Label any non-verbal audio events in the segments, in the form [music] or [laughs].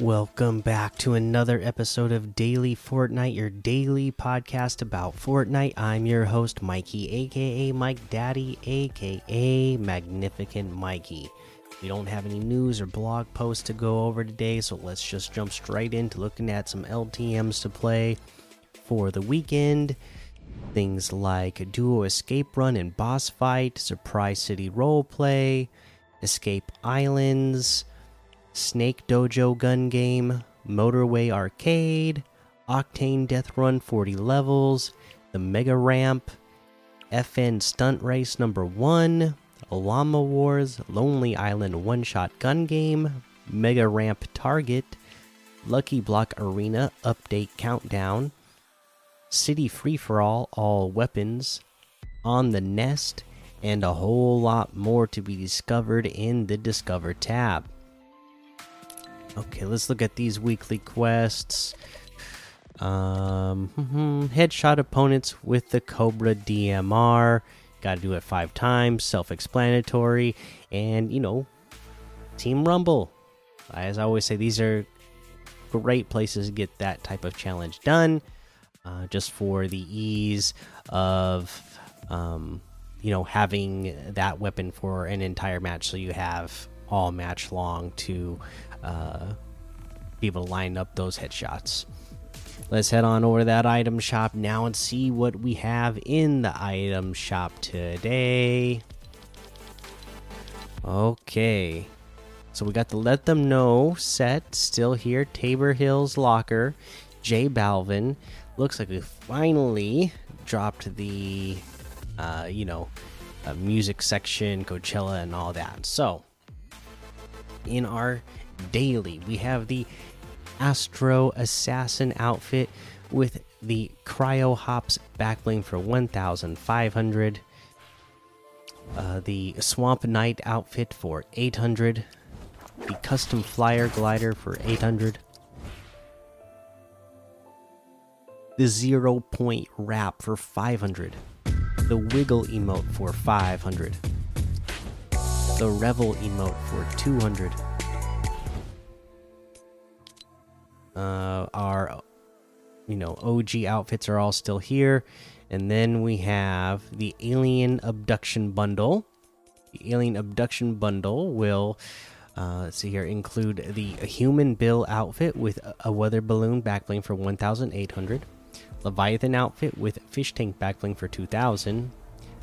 Welcome back to another episode of Daily Fortnite, your daily podcast about Fortnite. I'm your host, Mikey, aka Mike Daddy, aka Magnificent Mikey. We don't have any news or blog posts to go over today, so let's just jump straight into looking at some LTMs to play for the weekend. Things like Duo Escape Run and Boss Fight, Surprise City Roleplay, Escape Islands. Snake Dojo Gun Game, Motorway Arcade, Octane Death Run 40 levels, the Mega Ramp, FN Stunt Race number 1, Llama Wars, Lonely Island One Shot Gun Game, Mega Ramp Target, Lucky Block Arena Update Countdown, City Free for All All Weapons, On the Nest, and a whole lot more to be discovered in the Discover tab. Okay, let's look at these weekly quests. Um, headshot opponents with the Cobra DMR. Got to do it five times. Self-explanatory, and you know, Team Rumble. As I always say, these are great places to get that type of challenge done. Uh, just for the ease of, um, you know, having that weapon for an entire match, so you have all match long to uh, be able to line up those headshots. Let's head on over to that item shop now and see what we have in the item shop today. Okay. So we got the Let Them Know set still here. Tabor Hills Locker. J Balvin. Looks like we finally dropped the, uh, you know, uh, music section, Coachella, and all that. So, in our daily. We have the Astro Assassin outfit with the Cryo Hops backbling for 1,500. Uh, the Swamp Knight outfit for 800. The Custom Flyer Glider for 800. The Zero Point Wrap for 500. The Wiggle emote for 500. The Revel emote for 200 uh, our you know OG outfits are all still here, and then we have the Alien Abduction Bundle. The Alien Abduction Bundle will. Uh, let's see here. Include the human Bill outfit with a weather balloon backbling for 1,800, Leviathan outfit with fish tank backbling for 2,000,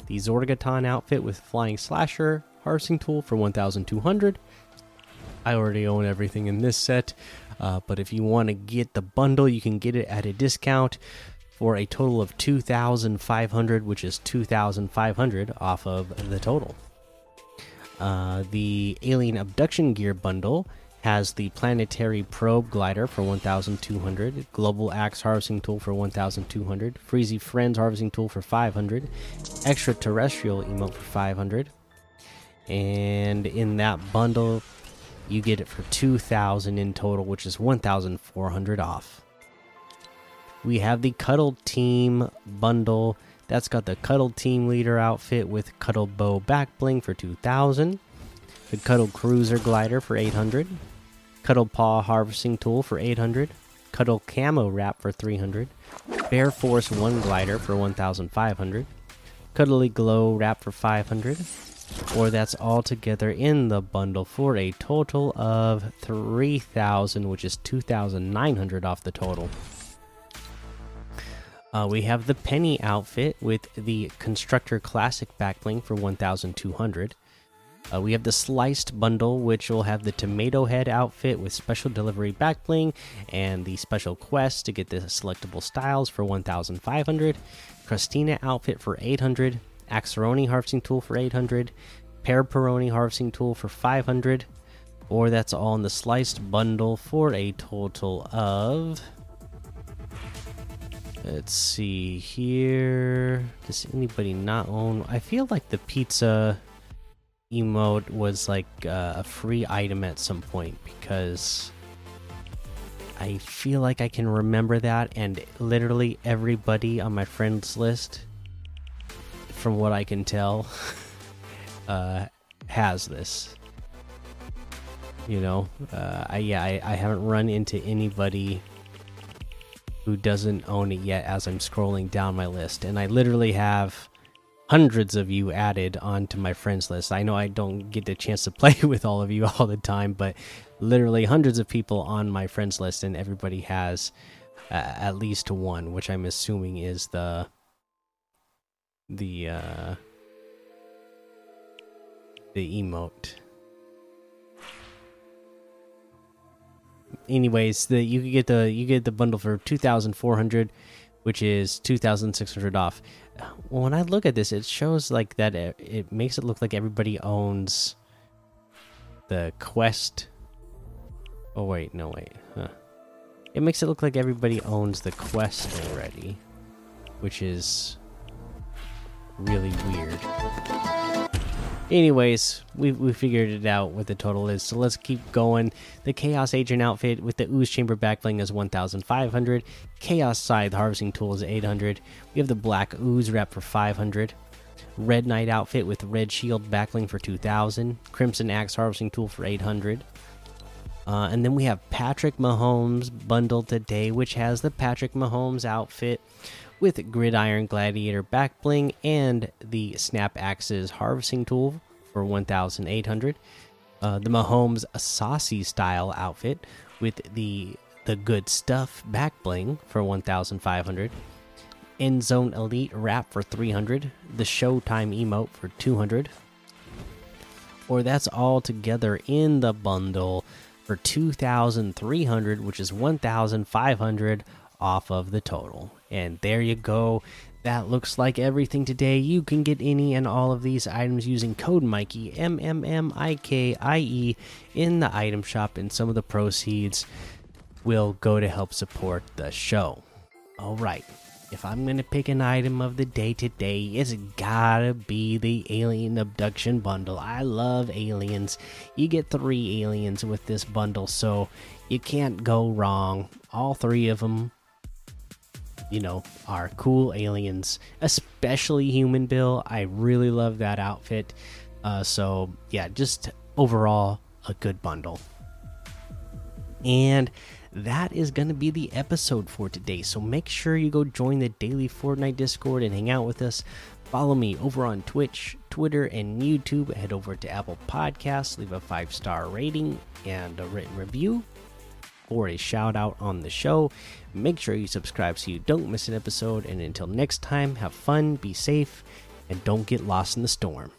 the Zorgoton outfit with flying slasher harvesting tool for 1,200. I already own everything in this set. Uh, but if you want to get the bundle, you can get it at a discount for a total of 2500 which is 2500 off of the total. Uh, the Alien Abduction Gear bundle has the Planetary Probe Glider for 1200, Global Axe Harvesting Tool for 1200, Freezy Friends Harvesting Tool for 500, Extraterrestrial Emote for 500. And in that bundle, you get it for 2000 in total which is 1400 off. We have the cuddle team bundle. That's got the cuddle team leader outfit with cuddle bow back bling for 2000 the cuddle cruiser glider for 800 cuddle paw harvesting tool for 800 cuddle camo wrap for 300 bear force 1 glider for 1500 cuddly glow wrap for 500 or that's all together in the bundle for a total of 3000 which is 2900 off the total. Uh, we have the penny outfit with the constructor classic backbling for 1200 uh, we have the sliced bundle which will have the tomato head outfit with special delivery backbling and the special quest to get the selectable styles for 1500 christina outfit for 800 Axeroni harvesting tool for 800, Pear Peroni harvesting tool for 500, or that's all in the sliced bundle for a total of. Let's see here. Does anybody not own? I feel like the pizza emote was like uh, a free item at some point because I feel like I can remember that, and literally everybody on my friends list from what I can tell, [laughs] uh, has this. You know, uh, I yeah, I, I haven't run into anybody who doesn't own it yet as I'm scrolling down my list, and I literally have hundreds of you added onto my friends list. I know I don't get the chance to [laughs] play with all of you [laughs] all the time, but literally hundreds of people on my friends list, and everybody has uh, at least one, which I'm assuming is the the uh, the emote. Anyways, the you get the you get the bundle for two thousand four hundred, which is two thousand six hundred off. When I look at this, it shows like that. It, it makes it look like everybody owns the quest. Oh wait, no wait. Huh. It makes it look like everybody owns the quest already, which is really weird. Anyways, we we figured it out what the total is, so let's keep going. The Chaos Agent outfit with the Ooze Chamber backbling is 1,500. Chaos Scythe Harvesting Tool is 800. We have the Black Ooze wrap for 500. Red Knight outfit with Red Shield backbling for 2,000. Crimson Axe Harvesting Tool for 800. Uh, and then we have Patrick Mahomes bundled today, which has the Patrick Mahomes outfit with Gridiron Gladiator back bling and the Snap Axes harvesting tool for 1,800. Uh, the Mahomes Saucy style outfit with the the good stuff back bling for 1,500. End Zone Elite wrap for 300. The Showtime emote for 200. Or that's all together in the bundle for 2,300, which is 1,500 off of the total. And there you go. That looks like everything today. You can get any and all of these items using code Mikey M M M I K I E in the item shop, and some of the proceeds will go to help support the show. All right. If I'm going to pick an item of the day today, it's gotta be the Alien Abduction Bundle. I love aliens. You get three aliens with this bundle, so you can't go wrong. All three of them you know, are cool aliens, especially Human Bill. I really love that outfit. Uh, so, yeah, just overall a good bundle. And that is going to be the episode for today. So make sure you go join the daily Fortnite Discord and hang out with us. Follow me over on Twitch, Twitter, and YouTube. Head over to Apple Podcasts, leave a five star rating and a written review or a shout out on the show. Make sure you subscribe so you don't miss an episode. And until next time, have fun, be safe, and don't get lost in the storm.